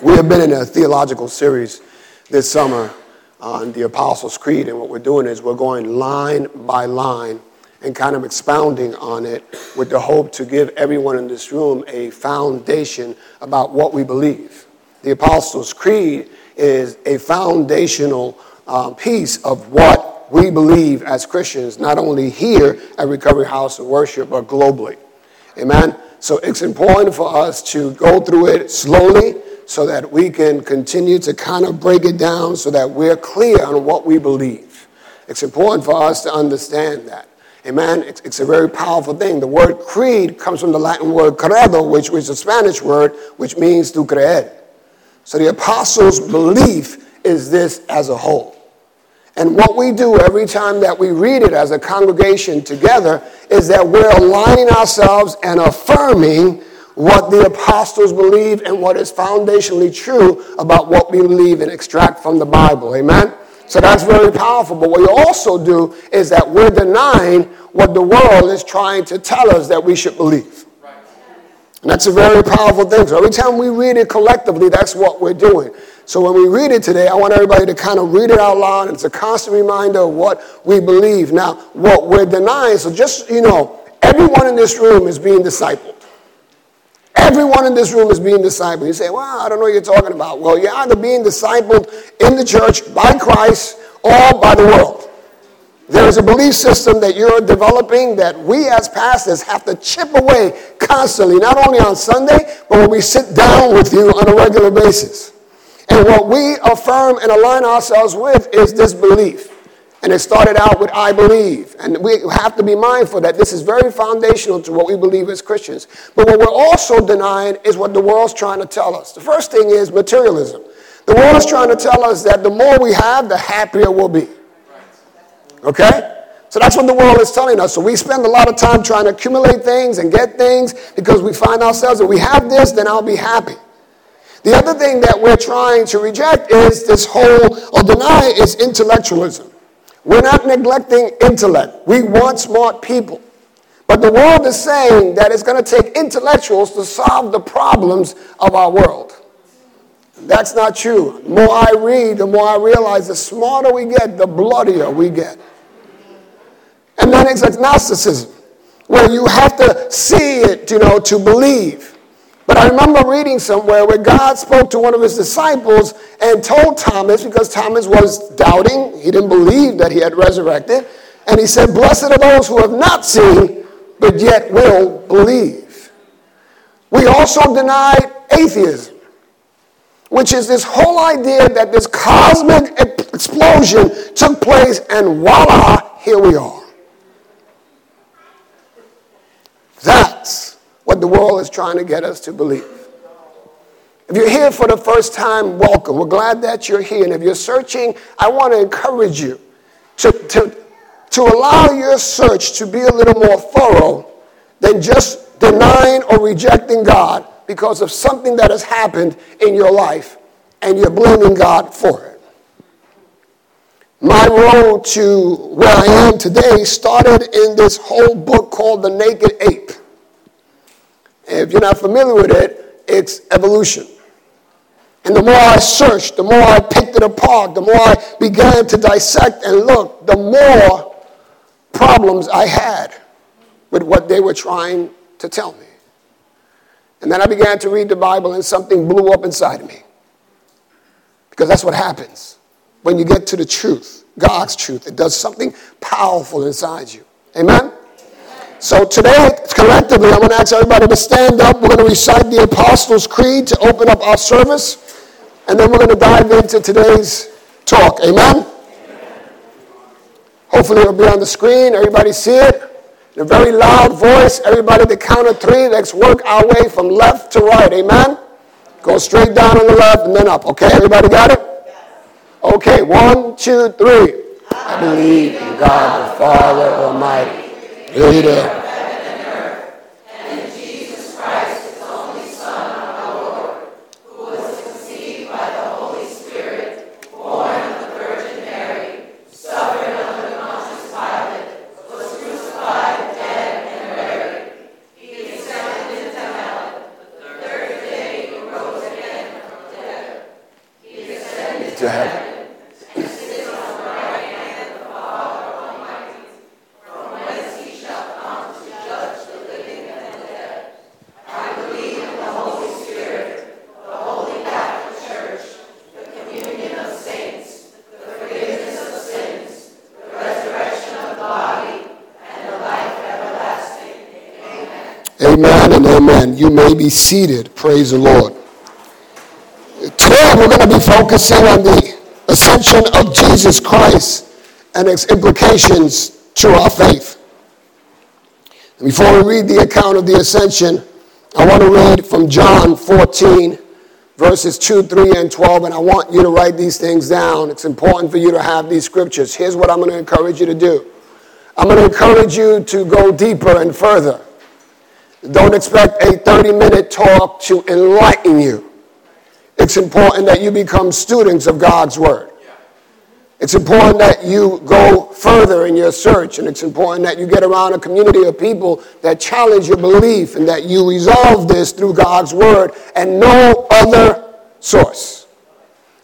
We have been in a theological series this summer on the Apostles' Creed, and what we're doing is we're going line by line and kind of expounding on it with the hope to give everyone in this room a foundation about what we believe. The Apostles' Creed is a foundational uh, piece of what we believe as Christians, not only here at Recovery House of Worship, but globally. Amen? So it's important for us to go through it slowly so that we can continue to kind of break it down so that we're clear on what we believe. It's important for us to understand that. Amen. It's, it's a very powerful thing. The word creed comes from the Latin word credo, which is a Spanish word, which means to creer. So the apostles' belief is this as a whole. And what we do every time that we read it as a congregation together is that we're aligning ourselves and affirming what the apostles believe and what is foundationally true about what we believe and extract from the Bible. Amen? So that's very powerful. But what we also do is that we're denying what the world is trying to tell us that we should believe. And that's a very powerful thing. So every time we read it collectively, that's what we're doing. So when we read it today, I want everybody to kind of read it out loud. It's a constant reminder of what we believe. Now, what we're denying, so just, you know, everyone in this room is being discipled. Everyone in this room is being discipled. You say, well, I don't know what you're talking about. Well, you're either being discipled in the church by Christ or by the world. There is a belief system that you're developing that we as pastors have to chip away constantly, not only on Sunday, but when we sit down with you on a regular basis. And what we affirm and align ourselves with is this belief. And it started out with I believe. And we have to be mindful that this is very foundational to what we believe as Christians. But what we're also denying is what the world's trying to tell us. The first thing is materialism. The world is trying to tell us that the more we have, the happier we'll be. Okay? So that's what the world is telling us. So we spend a lot of time trying to accumulate things and get things because we find ourselves, if we have this, then I'll be happy. The other thing that we're trying to reject is this whole, or deny, is intellectualism. We're not neglecting intellect. We want smart people. But the world is saying that it's going to take intellectuals to solve the problems of our world. That's not true. The more I read, the more I realize the smarter we get, the bloodier we get. And then it's agnosticism, where you have to see it, you know, to believe. I remember reading somewhere where God spoke to one of his disciples and told Thomas, because Thomas was doubting, he didn't believe that he had resurrected, and he said, Blessed are those who have not seen, but yet will believe. We also denied atheism, which is this whole idea that this cosmic explosion took place and voila, here we are. That's what the world is trying to get us to believe. If you're here for the first time, welcome. We're glad that you're here. And if you're searching, I want to encourage you to, to, to allow your search to be a little more thorough than just denying or rejecting God because of something that has happened in your life and you're blaming God for it. My road to where I am today started in this whole book called The Naked Ape. If you're not familiar with it, it's evolution. And the more I searched, the more I picked it apart, the more I began to dissect and look, the more problems I had with what they were trying to tell me. And then I began to read the Bible and something blew up inside of me. Because that's what happens when you get to the truth, God's truth. It does something powerful inside you. Amen? So today, collectively, I'm going to ask everybody to stand up. We're going to recite the Apostles' Creed to open up our service. And then we're going to dive into today's talk. Amen? Hopefully it'll be on the screen. Everybody see it? In a very loud voice. Everybody the count of three. Let's work our way from left to right. Amen? Go straight down on the left and then up. Okay? Everybody got it? Okay. One, two, three. I believe in God the Father Almighty creator to Amen and amen. You may be seated. Praise the Lord. Today we're going to be focusing on the ascension of Jesus Christ and its implications to our faith. Before we read the account of the ascension, I want to read from John 14, verses 2, 3, and 12, and I want you to write these things down. It's important for you to have these scriptures. Here's what I'm going to encourage you to do I'm going to encourage you to go deeper and further. Don't expect a 30 minute talk to enlighten you. It's important that you become students of God's Word. It's important that you go further in your search, and it's important that you get around a community of people that challenge your belief and that you resolve this through God's Word and no other source.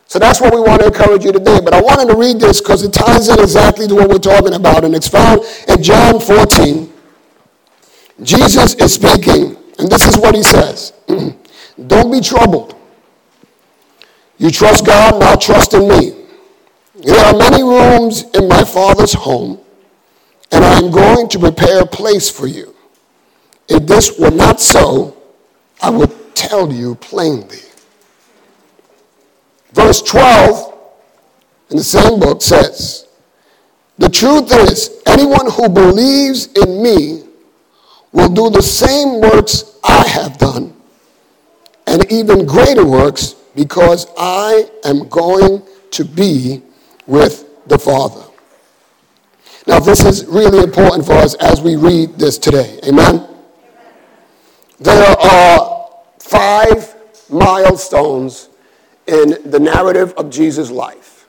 So that's what we want to encourage you today. But I wanted to read this because it ties in exactly to what we're talking about, and it's found in John 14. Jesus is speaking, and this is what he says Don't be troubled. You trust God, now trust in me. There are many rooms in my Father's home, and I am going to prepare a place for you. If this were not so, I would tell you plainly. Verse 12 in the same book says, The truth is, anyone who believes in me will do the same works I have done, and even greater works, because I am going to be with the Father. Now, this is really important for us as we read this today. Amen? There are five milestones in the narrative of Jesus' life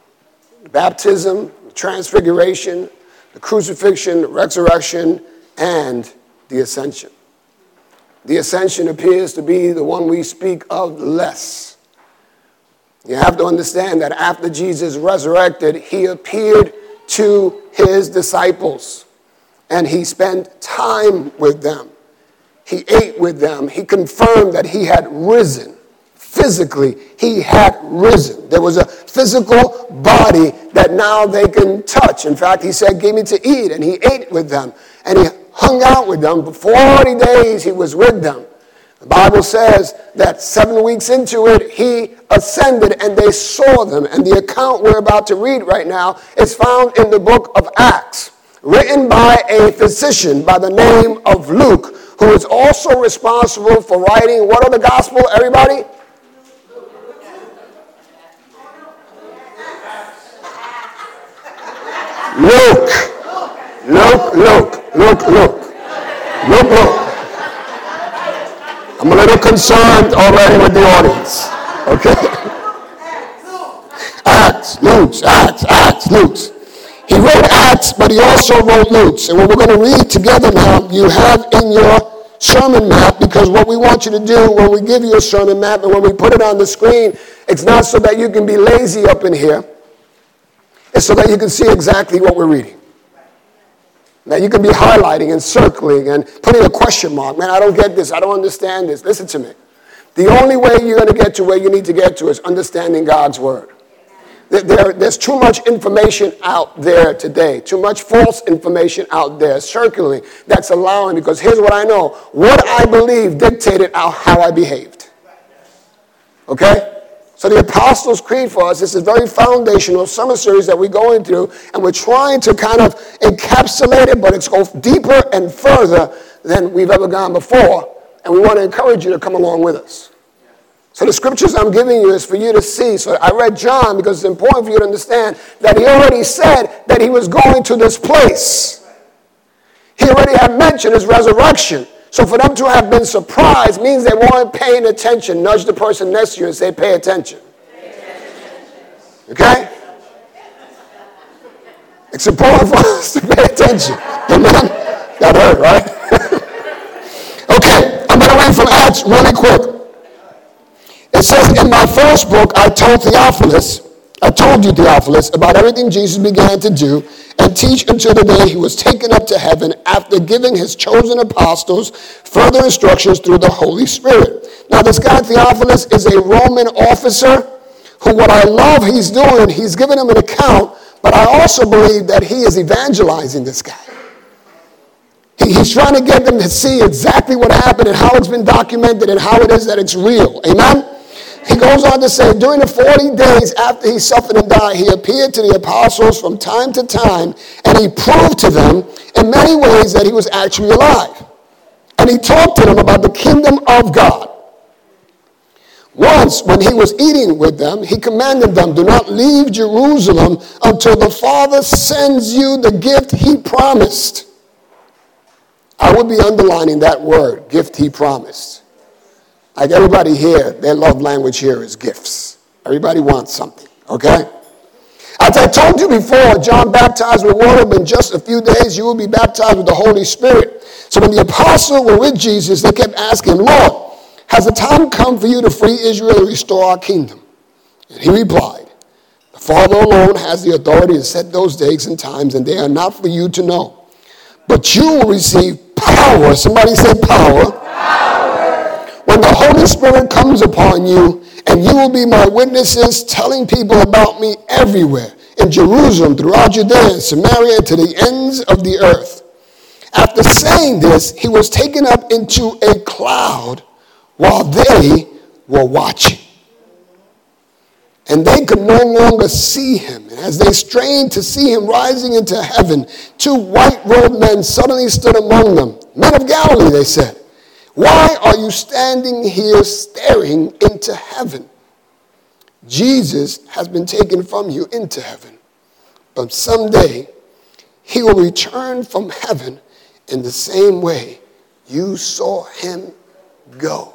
baptism, transfiguration, the crucifixion, resurrection, and the ascension. The ascension appears to be the one we speak of less. You have to understand that after Jesus resurrected, he appeared to his disciples and he spent time with them. He ate with them. He confirmed that he had risen. Physically, he had risen. There was a physical body that now they can touch. In fact, he said, Give me to eat, and he ate with them. And he hung out with them. For 40 days he was with them. The Bible says that seven weeks into it, he ascended and they saw them. And the account we're about to read right now is found in the book of Acts, written by a physician by the name of Luke, who is also responsible for writing what are the gospel, everybody? Luke. Luke, Luke. Look, look. Look, look. I'm a little concerned already with the audience. Okay? Acts, Luke, Acts, Acts, Luke. He wrote Acts, but he also wrote Luke. And what we're going to read together now, you have in your sermon map, because what we want you to do when we give you a sermon map and when we put it on the screen, it's not so that you can be lazy up in here. It's so that you can see exactly what we're reading. Now you can be highlighting and circling and putting a question mark. Man, I don't get this. I don't understand this. Listen to me. The only way you're going to get to where you need to get to is understanding God's word. There, there's too much information out there today, too much false information out there circulating that's allowing, because here's what I know what I believe dictated how I behaved. Okay? So the Apostles' Creed for us, this is very foundational summer series that we're going through, and we're trying to kind of encapsulate it, but it's go deeper and further than we've ever gone before. And we want to encourage you to come along with us. So the scriptures I'm giving you is for you to see. So I read John because it's important for you to understand that he already said that he was going to this place. He already had mentioned his resurrection. So for them to have been surprised means they weren't paying attention. Nudge the person next to you and say, pay attention. Okay? It's important for us to pay attention. Amen? That hurt, right? okay, I'm going to read from Acts really quick. It says, In my first book, I told Theophilus I told you, Theophilus, about everything Jesus began to do and teach until the day he was taken up to heaven after giving his chosen apostles further instructions through the Holy Spirit. Now, this guy, Theophilus, is a Roman officer who, what I love he's doing, he's giving him an account, but I also believe that he is evangelizing this guy. He, he's trying to get them to see exactly what happened and how it's been documented and how it is that it's real. Amen? He goes on to say, during the 40 days after he suffered and died, he appeared to the apostles from time to time, and he proved to them in many ways that he was actually alive. And he talked to them about the kingdom of God. Once, when he was eating with them, he commanded them, Do not leave Jerusalem until the Father sends you the gift he promised. I would be underlining that word, gift he promised. Like everybody here, their love language here is gifts. Everybody wants something, okay? As I told you before, John baptized with water, but in just a few days you will be baptized with the Holy Spirit. So when the apostles were with Jesus, they kept asking, Lord, has the time come for you to free Israel and restore our kingdom? And he replied, The Father alone has the authority to set those dates and times, and they are not for you to know. But you will receive power. Somebody say power. When the Holy Spirit comes upon you, and you will be my witnesses, telling people about me everywhere in Jerusalem, throughout Judea and Samaria, to the ends of the earth. After saying this, he was taken up into a cloud while they were watching. And they could no longer see him. And as they strained to see him rising into heaven, two white robed men suddenly stood among them. Men of Galilee, they said, why are you standing here staring into heaven? Jesus has been taken from you into heaven. But someday he will return from heaven in the same way you saw him go.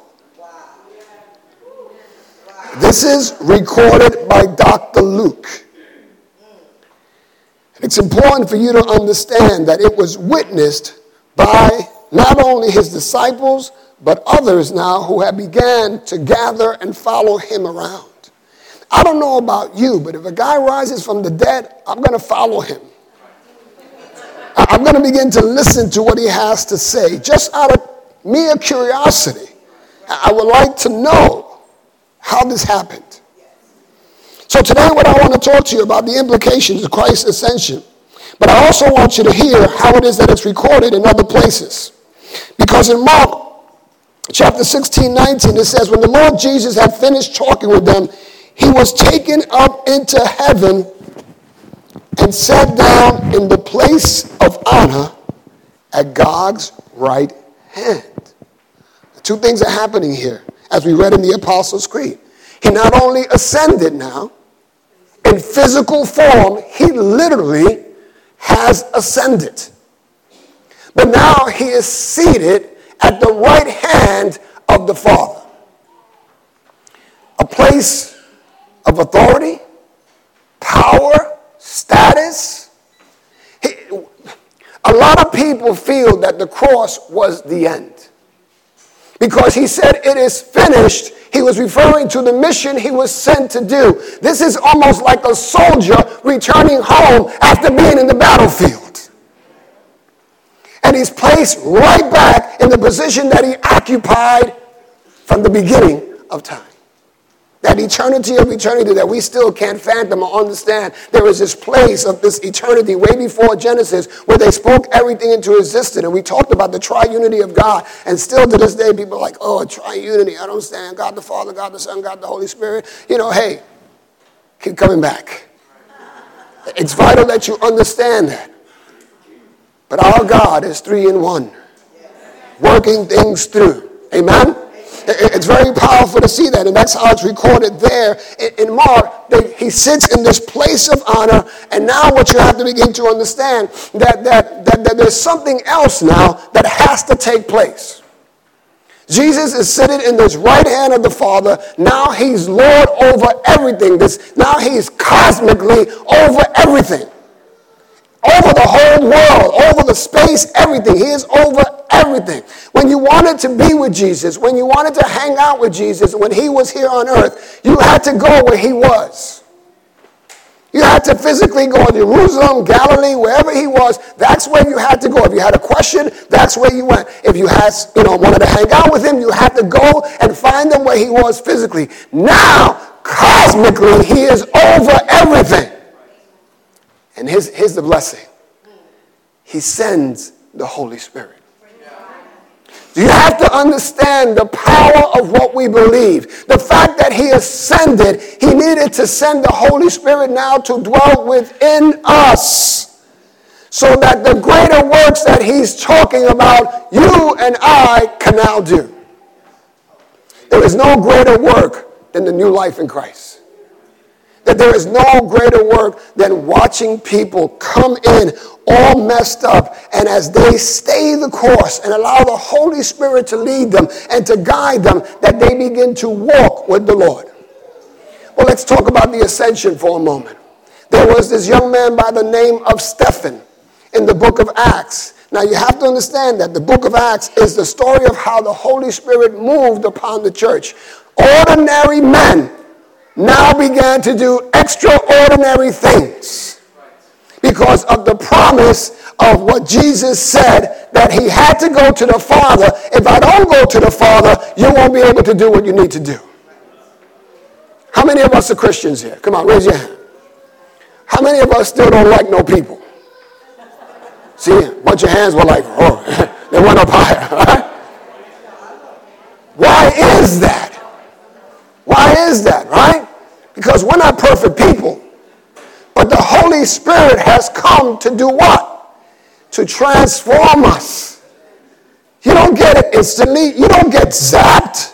This is recorded by Dr. Luke. It's important for you to understand that it was witnessed by not only his disciples, but others now who have began to gather and follow him around. I don't know about you, but if a guy rises from the dead, I'm going to follow him. I'm going to begin to listen to what he has to say, just out of mere curiosity. I would like to know how this happened. So today what I want to talk to you about the implications of Christ's ascension. But I also want you to hear how it is that it's recorded in other places. Because in Mark chapter 16, 19, it says, When the Lord Jesus had finished talking with them, he was taken up into heaven and sat down in the place of honor at God's right hand. Two things are happening here as we read in the Apostles' Creed. He not only ascended now in physical form, he literally has ascended. But now he is seated at the right hand of the Father. A place of authority, power, status. He, a lot of people feel that the cross was the end because he said, It is finished. He was referring to the mission he was sent to do. This is almost like a soldier returning home after being in the battlefield. And he's placed right back in the position that he occupied from the beginning of time. That eternity of eternity that we still can't fathom or understand. There is this place of this eternity way before Genesis where they spoke everything into existence. And we talked about the triunity of God. And still to this day, people are like, oh, triunity. I don't understand. God the Father, God the Son, God the Holy Spirit. You know, hey, keep coming back. It's vital that you understand that. But our God is three in one, working things through. Amen? It's very powerful to see that, and that's how it's recorded there in Mark. That He sits in this place of honor, and now what you have to begin to understand that, that, that, that there's something else now that has to take place. Jesus is sitting in this right hand of the Father. Now he's Lord over everything. This, now he's cosmically over everything over the whole world, over the space, everything. He is over everything. When you wanted to be with Jesus, when you wanted to hang out with Jesus, when he was here on earth, you had to go where he was. You had to physically go to Jerusalem, Galilee, wherever he was. That's where you had to go. If you had a question, that's where you went. If you had, you know, wanted to hang out with him, you had to go and find him where he was physically. Now, cosmically, he is over everything. And here's, here's the blessing. He sends the Holy Spirit. You have to understand the power of what we believe. The fact that He ascended, He needed to send the Holy Spirit now to dwell within us. So that the greater works that He's talking about, you and I can now do. There is no greater work than the new life in Christ. That there is no greater work than watching people come in all messed up. And as they stay the course and allow the Holy Spirit to lead them and to guide them, that they begin to walk with the Lord. Well, let's talk about the ascension for a moment. There was this young man by the name of Stephen in the book of Acts. Now, you have to understand that the book of Acts is the story of how the Holy Spirit moved upon the church. Ordinary men now began to do extraordinary things because of the promise of what Jesus said that he had to go to the Father. If I don't go to the Father, you won't be able to do what you need to do. How many of us are Christians here? Come on, raise your hand. How many of us still don't like no people? See, a bunch of hands were like, oh, they went up higher. Right? Why is that? Why is that, right? Because we're not perfect people. But the Holy Spirit has come to do what? To transform us. You don't get it instantly. You don't get zapped.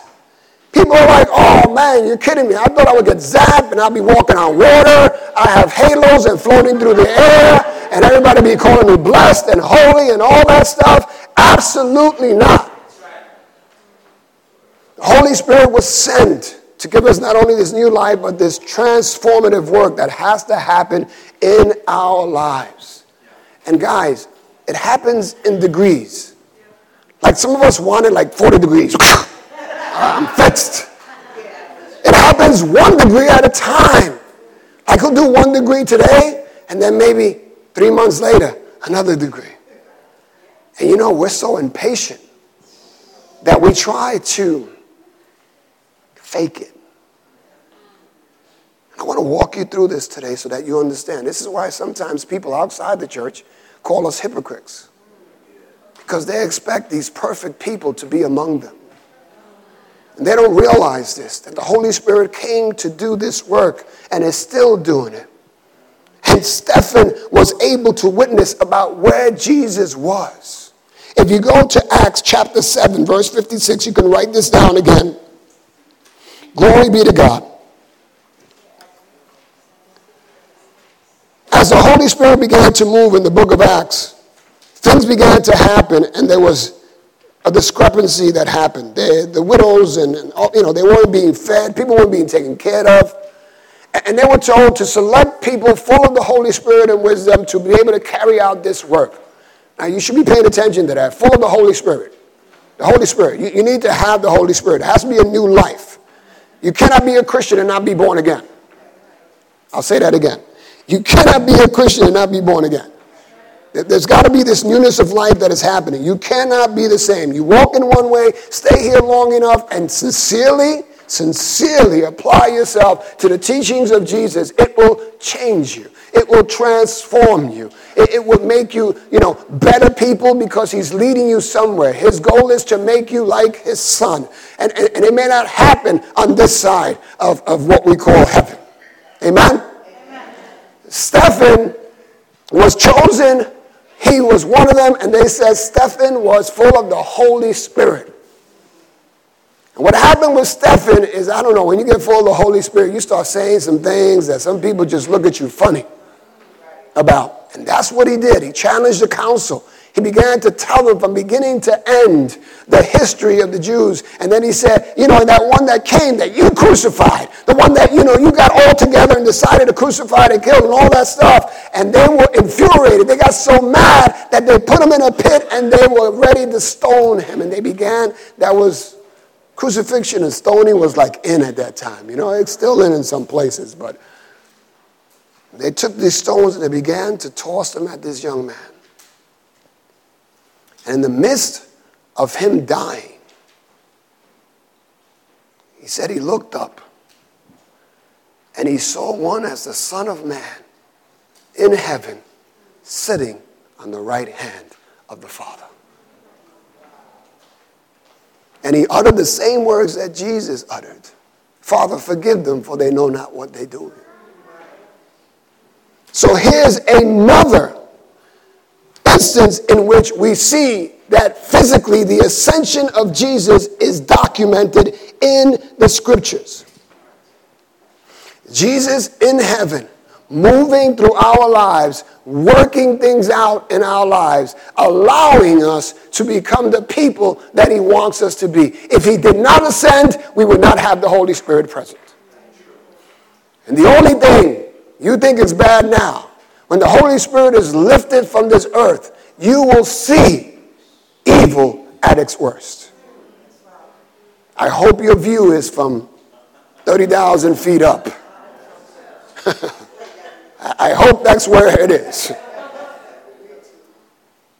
People are like, oh man, you're kidding me. I thought I would get zapped and I'd be walking on water. I have halos and floating through the air and everybody be calling me blessed and holy and all that stuff. Absolutely not. The Holy Spirit was sent to give us not only this new life, but this transformative work that has to happen in our lives. And guys, it happens in degrees. Like some of us want it like 40 degrees. I'm fixed. It happens one degree at a time. I could do one degree today, and then maybe three months later, another degree. And you know, we're so impatient that we try to fake it. I want to walk you through this today so that you understand. This is why sometimes people outside the church call us hypocrites. Because they expect these perfect people to be among them. And they don't realize this that the Holy Spirit came to do this work and is still doing it. And Stephen was able to witness about where Jesus was. If you go to Acts chapter 7, verse 56, you can write this down again. Glory be to God. As the Holy Spirit began to move in the book of Acts, things began to happen, and there was a discrepancy that happened. The, the widows and, and you know they weren't being fed, people weren't being taken care of, and they were told to select people full of the Holy Spirit and wisdom to be able to carry out this work. Now you should be paying attention to that. Full of the Holy Spirit. The Holy Spirit. You, you need to have the Holy Spirit. It has to be a new life. You cannot be a Christian and not be born again. I'll say that again. You cannot be a Christian and not be born again. There's got to be this newness of life that is happening. You cannot be the same. You walk in one way, stay here long enough, and sincerely, sincerely apply yourself to the teachings of Jesus. It will change you. It will transform you. It, it, will make you, you know, better people because he's leading you somewhere. His goal is to make you like his son. And, and, and it may not happen on this side of, of what we call heaven. Amen? Amen? Stephen was chosen. He was one of them. And they said Stephen was full of the Holy Spirit. What happened with Stephen is, I don't know, when you get full of the Holy Spirit, you start saying some things that some people just look at you funny about. And that's what he did. He challenged the council. He began to tell them from beginning to end the history of the Jews. And then he said, you know, that one that came that you crucified, the one that, you know, you got all together and decided to crucify and kill and all that stuff. And they were infuriated. They got so mad that they put him in a pit and they were ready to stone him. And they began, that was crucifixion and stoning was like in at that time. You know, it's still in in some places, but they took these stones and they began to toss them at this young man. And in the midst of him dying, he said he looked up and he saw one as the Son of Man in heaven sitting on the right hand of the Father. And he uttered the same words that Jesus uttered Father, forgive them, for they know not what they do. So here's another instance in which we see that physically the ascension of Jesus is documented in the scriptures. Jesus in heaven, moving through our lives, working things out in our lives, allowing us to become the people that He wants us to be. If He did not ascend, we would not have the Holy Spirit present. And the only thing you think it's bad now, when the Holy Spirit is lifted from this earth, you will see evil at its worst. I hope your view is from 30,000 feet up. I hope that's where it is.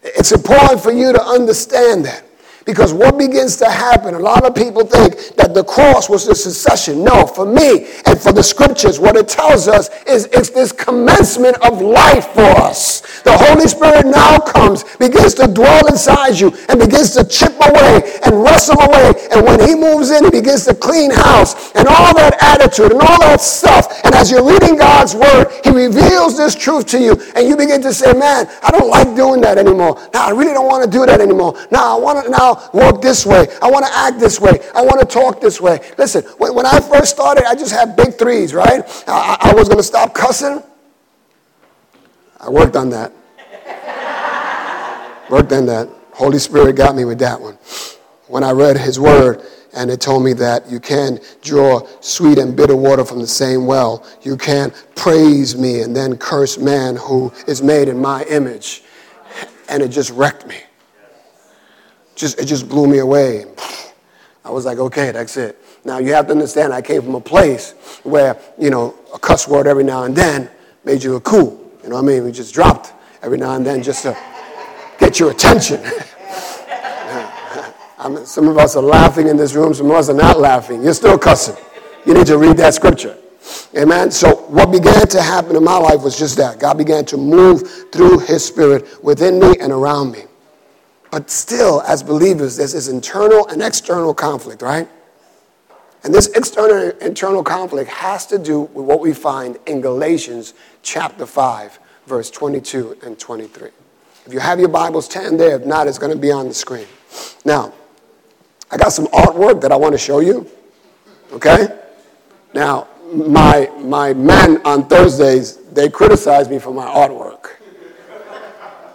It's important for you to understand that. Because what begins to happen, a lot of people think that the cross was the secession. No, for me and for the scriptures, what it tells us is it's this commencement of life for us. The Holy Spirit now comes, begins to dwell inside you, and begins to chip away and wrestle away. And when He moves in, He begins to clean house and all that attitude and all that stuff. And as you're reading God's Word, He reveals this truth to you, and you begin to say, Man, I don't like doing that anymore. Now, I really don't want to do that anymore. Now, I want to now walk this way. I want to act this way. I want to talk this way. Listen, when, I first started, I just had big threes, right? I, I was going to stop cussing. I worked on that. worked on that. Holy Spirit got me with that one. When I read His Word, and it told me that you can draw sweet and bitter water from the same well. You can praise me and then curse man who is made in my image. And it just wrecked me just, it just blew me away. I was like, okay, that's it. Now you have to understand, I came from a place where, you know, a cuss word every now and then made you look cool. You know what I mean? We just dropped every now and then just to get your attention. I some of us are laughing in this room, some of us are not laughing. You're still cussing. You need to read that scripture. Amen. So, what began to happen in my life was just that. God began to move through His Spirit within me and around me. But still, as believers, there's this internal and external conflict, right? And this external and internal conflict has to do with what we find in Galatians chapter 5, verse 22 and 23. If you have your Bibles, turn there. If not, it's going to be on the screen. Now, I got some artwork that I want to show you. Okay? Now, my, my men on Thursdays, they criticize me for my artwork.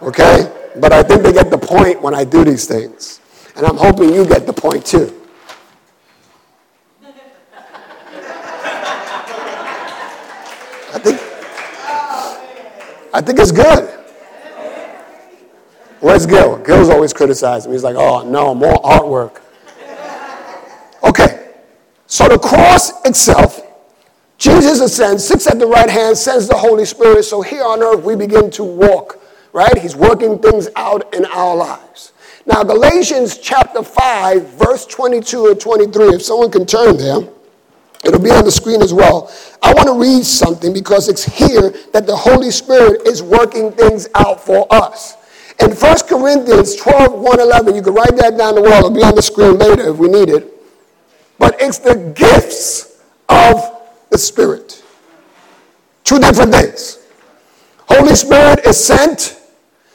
Okay? But I think they get the point when I do these things. And I'm hoping you get the point too. I think, I think it's good. Where's Gil? Gil's always criticizing me. He's like, oh, no, more artwork. Okay, so the cross itself, Jesus ascends, sits at the right hand, sends the Holy Spirit. So here on earth, we begin to walk right? He's working things out in our lives. Now, Galatians chapter 5, verse 22 or 23, if someone can turn there, it'll be on the screen as well. I want to read something because it's here that the Holy Spirit is working things out for us. In 1 Corinthians 12, 1, 11, you can write that down the wall. It'll be on the screen later if we need it. But it's the gifts of the Spirit. Two different things. Holy Spirit is sent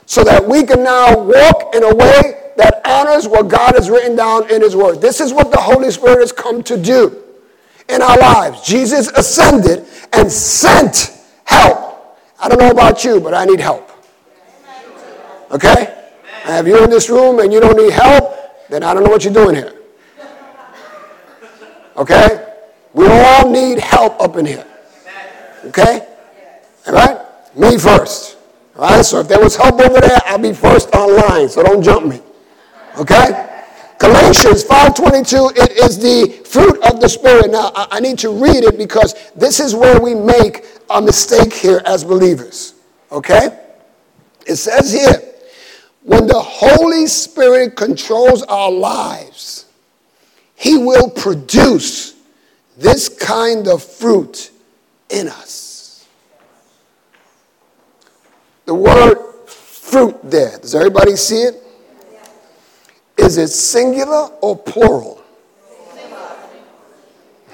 so that we can now walk in a way that honors what God has written down in His Word. This is what the Holy Spirit has come to do in our lives. Jesus ascended and sent help. I don't know about you, but I need help. Okay? And if you're in this room and you don't need help, then I don't know what you're doing here. Okay? We all need help up in here. Okay? All right? Me first. All right, so if there was help over there, I'll be first online, so don't jump me. Okay? Galatians 5.22, it is the fruit of the Spirit. Now, I need to read it because this is where we make a mistake here as believers. Okay? It says here, when the Holy Spirit controls our lives, He will produce this kind of fruit in us. The word fruit there, does everybody see it? Is it singular or plural?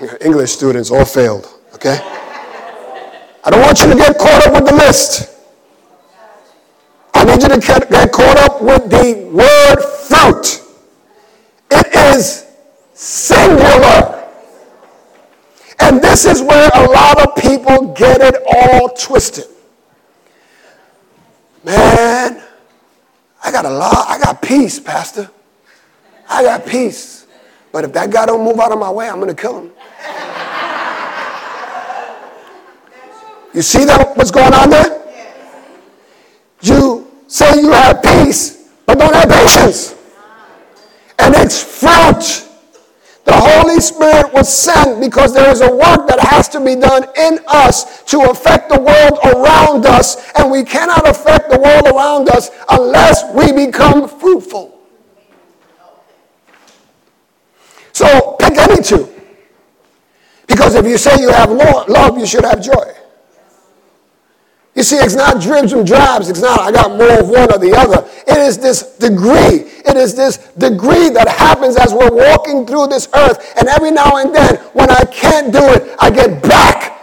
English students all failed, okay? I don't want you to get caught up with the list. I need you to get, caught up with the word fruit. It is singular. And this is where a lot of people get it all twisted. Man, I got a lot, I got peace, Pastor. I got peace. But if that guy don't move out of my way, I'm going to kill him. You see that what's going on there? You say you have peace, but don't have patience. And it's fruit. The Holy Spirit was sent because there is a work that has to be done in us to affect the world around us, and we cannot affect the world around us unless we become fruitful. So pick any two. Because if you say you have love, you should have joy. You see, it's not dribs and drabs. It's not, I got more of one or the other. It is this degree. It is this degree that happens as we're walking through this earth. And every now and then, when I can't do it, I get back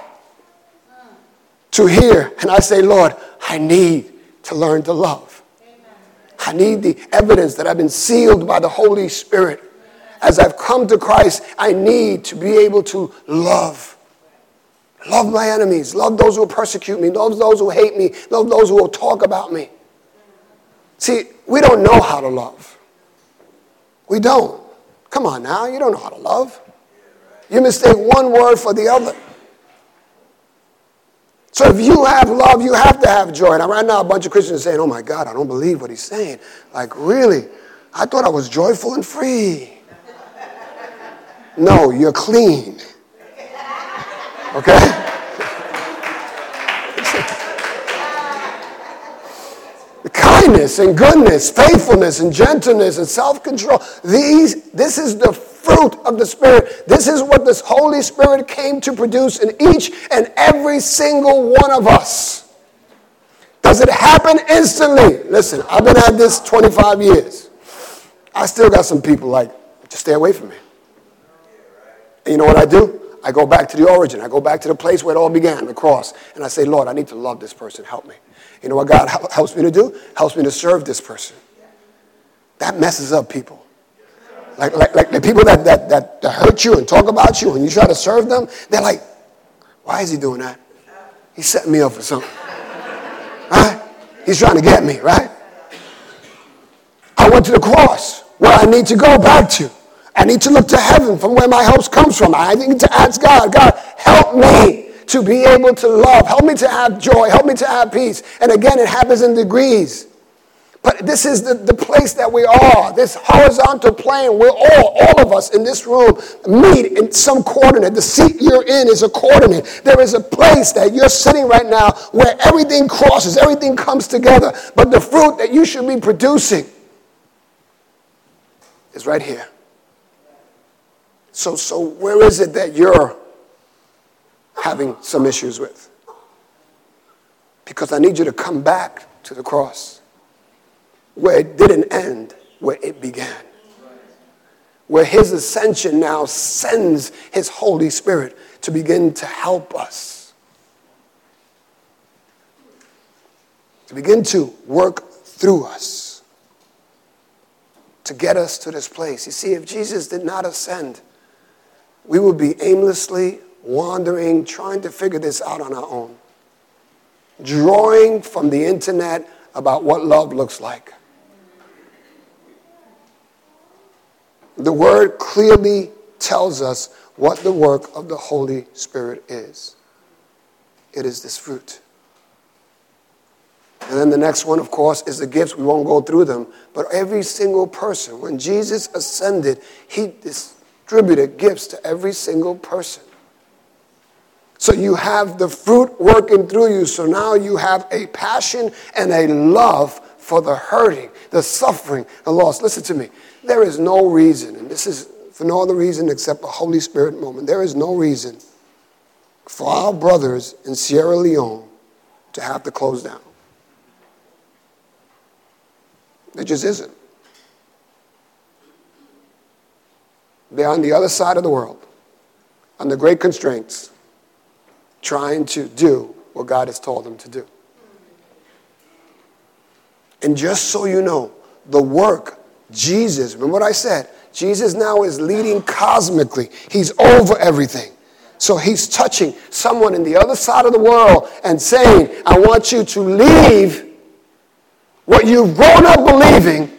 to here. And I say, Lord, I need to learn to love. I need the evidence that I've been sealed by the Holy Spirit. As I've come to Christ, I need to be able to love. Love my enemies. Love those who persecute me. Love those who hate me. Love those who will talk about me. See, we don't know how to love. We don't. Come on now, you don't know how to love. You mistake one word for the other. So if you have love, you have to have joy. And right now, a bunch of Christians are saying, oh my God, I don't believe what he's saying. Like, really? I thought I was joyful and free. No, you're clean. Okay? Kindness and goodness, faithfulness and gentleness and self-control. These, this is the fruit of the Spirit. This is what this Holy Spirit came to produce in each and every single one of us. Does it happen instantly? Listen, I've been at this 25 years. I still got some people like, just stay away from me. And you know what I do? I go back to the origin. I go back to the place where it all began, the cross. And I say, Lord, I need to love this person. Help me. You know what God helps me to do? Helps me to serve this person. That messes up people. Like, like, like the people that, that, that, hurt you and talk about you and you try to serve them, they're like, why is he doing that? He's setting me up for something. Right? He's trying to get me, right? I went to the cross where I need to go back to. I need to look to heaven from where my help comes from. I need to ask God, God, help me to be able to love. Help me to have joy. Help me to have peace. And again, it happens in degrees. But this is the, the place that we are, this horizontal plane. We're all, all of us in this room meet in some coordinate. The seat you're in is a coordinate. There is a place that you're sitting right now where everything crosses, everything comes together. But the fruit that you should be producing is right here. So, so where is it that you're having some issues with? Because I need you to come back to the cross where it didn't end, where it began. Where his ascension now sends his Holy Spirit to begin to help us. To begin to work through us. To get us to this place. You see, if Jesus did not ascend, we would be aimlessly wandering, trying to figure this out on our own, drawing from the internet about what love looks like. The word clearly tells us what the work of the Holy Spirit is it is this fruit. And then the next one, of course, is the gifts. We won't go through them. But every single person, when Jesus ascended, he, distributed gifts to every single person. So you have the fruit working through you. So now you have a passion and a love for the hurting, the suffering, the loss. Listen to me. There is no reason, and this is for no other reason except a Holy Spirit moment. There is no reason for our brothers in Sierra Leone to have to close down. There just isn't. They're on the other side of the world, under great constraints, trying to do what God has told them to do. And just so you know, the work, Jesus, remember what I said? Jesus now is leading cosmically, He's over everything. So He's touching someone in the other side of the world and saying, I want you to leave what you've grown up believing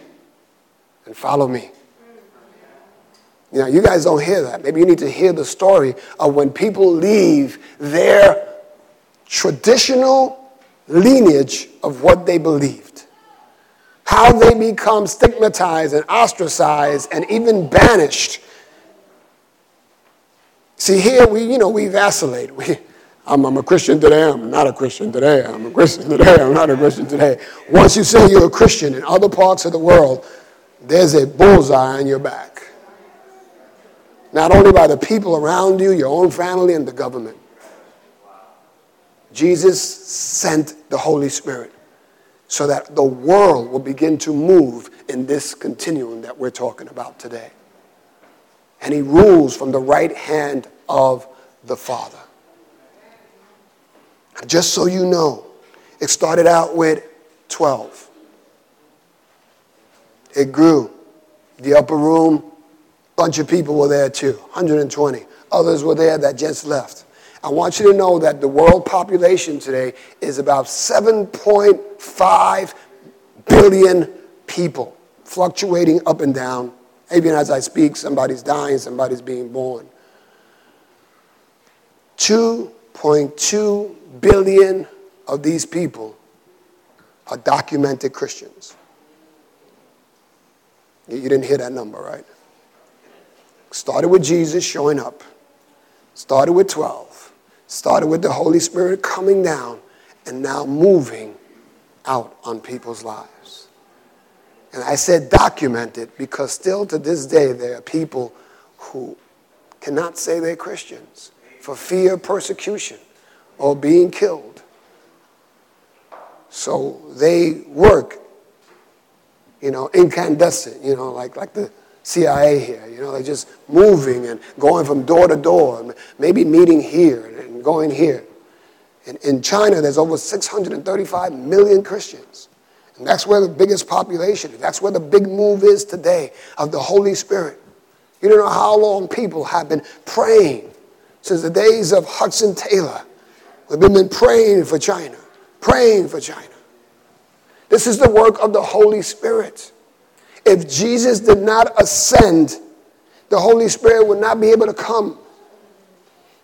and follow me. Know, you guys don't hear that. Maybe you need to hear the story of when people leave their traditional lineage of what they believed. How they become stigmatized and ostracized and even banished. See, here we, you know, we vacillate. We, I'm, I'm, a Christian today, I'm not a Christian today, I'm a Christian today, I'm not a Christian today. Once you say you're a Christian in other parts of the world, there's a bullseye on your back not only by the people around you, your own family, and the government. Jesus sent the Holy Spirit so that the world will begin to move in this continuum that we're talking about today. And he rules from the right hand of the Father. Just so you know, it started out with 12. It grew. The upper room bunch of people were there too, 120. Others were there that just left. I want you to know that the world population today is about 7.5 billion people, fluctuating up and down. Even as I speak, somebody's dying, somebody's being born. 2.2 billion of these people are documented Christians. You didn't hear that number, right? Started with Jesus showing up, started with 12, started with the Holy Spirit coming down, and now moving out on people's lives. And I said documented because still to this day there are people who cannot say they're Christians for fear of persecution or being killed. So they work, you know, incandescent, you know, like, like the CIA here. You know, they're just moving and going from door to door, and maybe meeting here and going here. In, in China, there's over 635 million Christians. And that's where the biggest population is. That's where the big move is today of the Holy Spirit. You don't know how long people have been praying since the days of Hudson Taylor. We've been praying for China, praying for China. This is the work of the Holy Spirit. If Jesus did not ascend, the Holy Spirit would not be able to come.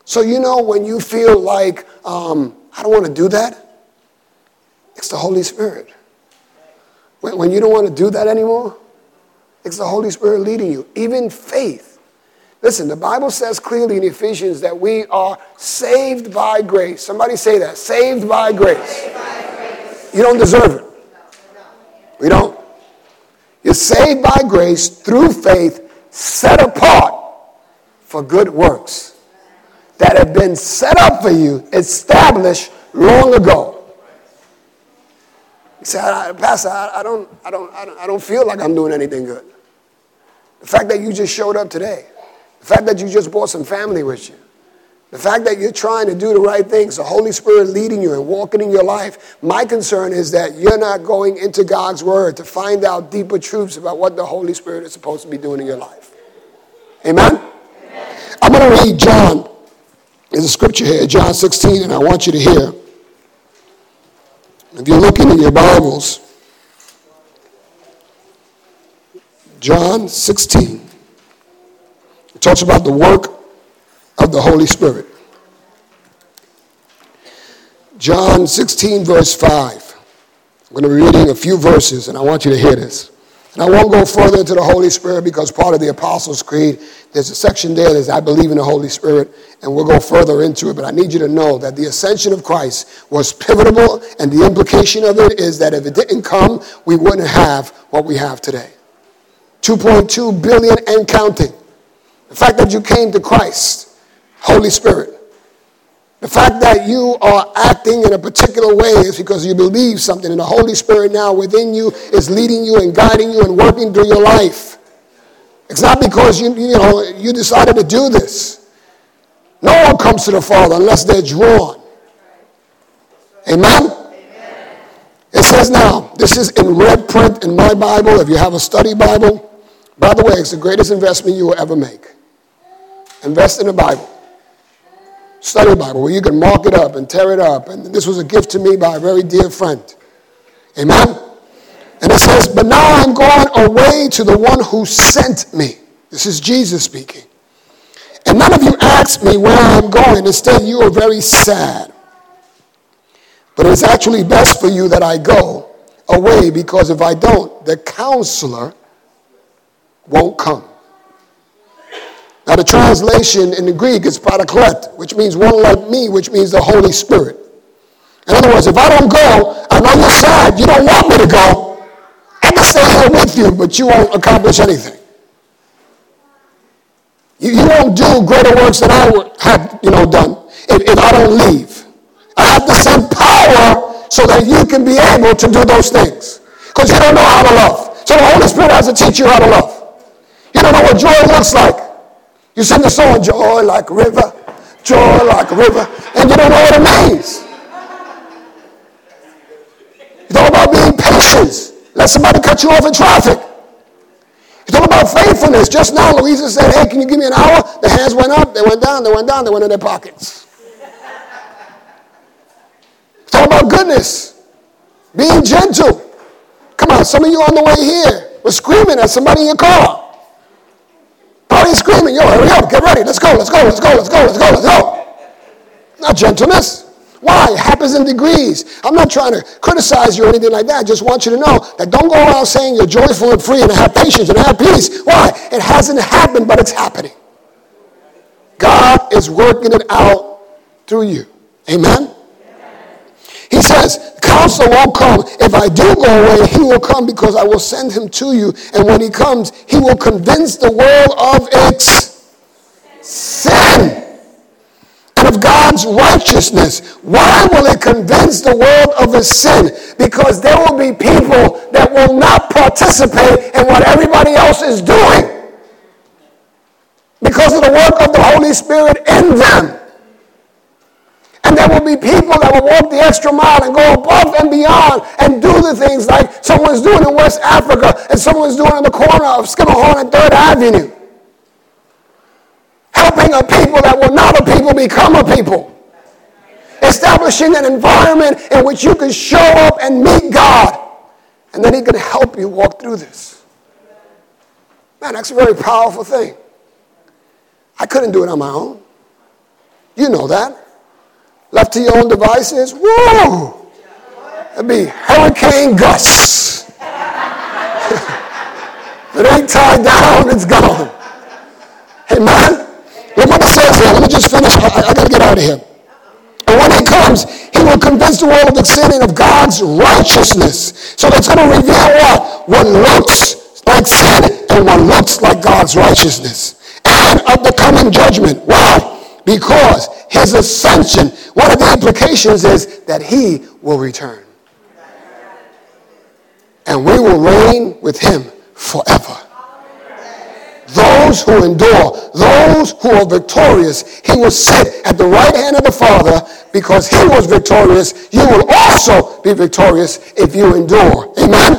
So, you know, when you feel like, um, I don't want to do that, it's the Holy Spirit. When, when you don't want to do that anymore, it's the Holy Spirit leading you. Even faith. Listen, the Bible says clearly in Ephesians that we are saved by grace. Somebody say that. Saved by grace. Saved by grace. You don't deserve it. We don't. You're saved by grace through faith, set apart for good works that have been set up for you, established long ago. You say, Pastor, I, don't, I, don't, I, don't, I don't feel like I'm doing anything good. The fact that you just showed up today, the fact that you just brought some family with you, the fact that you're trying to do the right things, the Holy Spirit leading you and walking in your life, my concern is that you're not going into God's Word to find out deeper truths about what the Holy Spirit is supposed to be doing in your life. Amen? Amen. I'm going to read John. There's a scripture here, John 16, and I want you to hear. If you're looking in your Bibles, John 16, it talks about the work of the Holy Spirit. John 16, verse 5. I'm going to be reading a few verses, and I want you to hear this. And I won't go further into the Holy Spirit because part of the Apostles' Creed, there's a section there that says, I believe in the Holy Spirit, and we'll go further into it. But I need you to know that the ascension of Christ was pivotal, and the implication of it is that if it didn't come, we wouldn't have what we have today 2.2 billion and counting. The fact that you came to Christ, Holy Spirit, the fact that you are acting in a particular way is because you believe something, and the Holy Spirit now within you is leading you and guiding you and working through your life. It's not because you, you know you decided to do this. No one comes to the Father unless they're drawn. Amen? Amen? It says now, this is in red print in my Bible. If you have a study Bible, by the way, it's the greatest investment you will ever make. Invest in the Bible study Bible where you can mark it up and tear it up. And this was a gift to me by a very dear friend. Amen? And it says, But now I'm going away to the one who sent me. This is Jesus speaking. And none of you asked me where I'm going. Instead, you are very sad. But it's actually best for you that I go away because if I don't, the counselor won't come. Now, the translation in the Greek is paraclete, which means one like me, which means the Holy Spirit. In other words, if I don't go, I'm on your side. You don't want me to go. I can stay here with you, but you won't accomplish anything. You, you won't do greater works than I would have, you know, done if, if I don't leave. I have to send power so that you can be able to do those things. Because you don't know how to love. So the Holy Spirit has to teach you how to love. You don't know what joy looks like. You sing the song, joy like river, joy like river, and you don't know what it means. You talk about being patient. Let somebody cut you off in traffic. You talk about faithfulness. Just now, Louisa said, hey, can you give me an hour? The hands went up, they went down, they went down, they went in their pockets. Talk about goodness. Being gentle. Come on, some of you on the way here were screaming at somebody in your car screaming, yo, hurry up, get ready, let's go, let's go, let's go, let's go, let's go, let's go. Not gentleness. Why? It happens in degrees. I'm not trying to criticize you or anything like that. I just want you to know that don't go around saying you're joyful and free and have patience and have peace. Why? It hasn't happened, but it's happening. God is working it out through you. Amen? He says, Counselor won't come. If I do go away, he will come because I will send him to you. And when he comes, he will convince the world of its sin and of God's righteousness. Why will it convince the world of its sin? Because there will be people that will not participate in what everybody else is doing because of the work of the Holy Spirit in them. And there will be people that will walk the extra mile and go above and beyond and do the things like someone's doing in West Africa and someone's doing in the corner of Schermerhorn and 3rd Avenue. Helping a people that will not a people become a people. Establishing an environment in which you can show up and meet God. And then He can help you walk through this. Man, that's a very powerful thing. I couldn't do it on my own. You know that left to your own devices, woo! It'd be hurricane gusts. if it ain't tied down, it's gone. Hey, man, it says here. Let me just finish. I, I got to get out of here. And when he comes, he will convince the world of the sin and of God's righteousness. So that's going to reveal what? What looks like sin and what looks like God's righteousness. And of the coming judgment. Why? Because his ascension, one of the implications is that he will return. And we will reign with him forever. Those who endure, those who are victorious, he will sit at the right hand of the Father because he was victorious. You will also be victorious if you endure. Amen?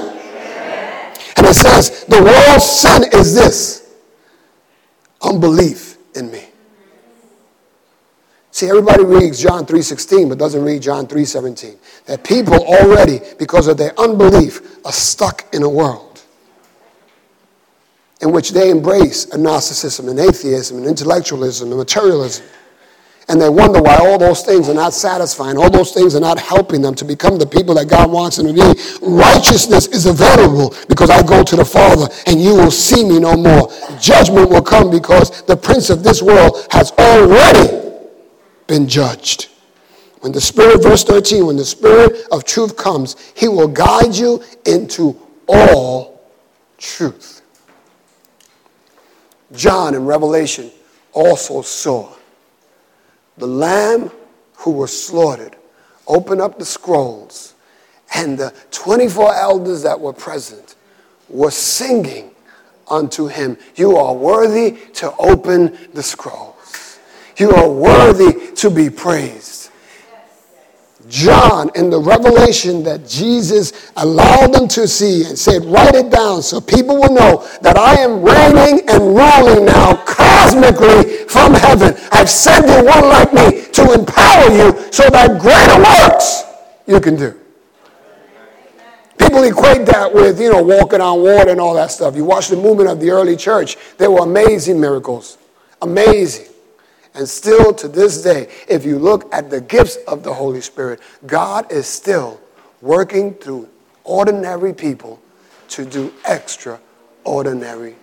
And it says, the world's sin is this unbelief in me. See, everybody reads John 3.16, but doesn't read John 3.17. That people already, because of their unbelief, are stuck in a world in which they embrace a narcissism and atheism and intellectualism and materialism. And they wonder why all those things are not satisfying, all those things are not helping them to become the people that God wants them to be. Righteousness is available because I go to the Father and you will see me no more. Judgment will come because the prince of this world has already been judged. When the Spirit, verse 13, when the Spirit of truth comes, he will guide you into all truth. John in Revelation also saw the Lamb who was slaughtered open up the scrolls, and the 24 elders that were present were singing unto him, You are worthy to open the scrolls. You are worthy to be praised. John in the revelation that Jesus allowed them to see and said, Write it down so people will know that I am reigning and ruling now cosmically from heaven. I've sent you one like me to empower you so that greater works you can do. People equate that with, you know, walking on water and all that stuff. You watch the movement of the early church, they were amazing miracles. Amazing. And still to this day, if you look at the gifts of the Holy Spirit, God is still working through ordinary people to do extraordinary.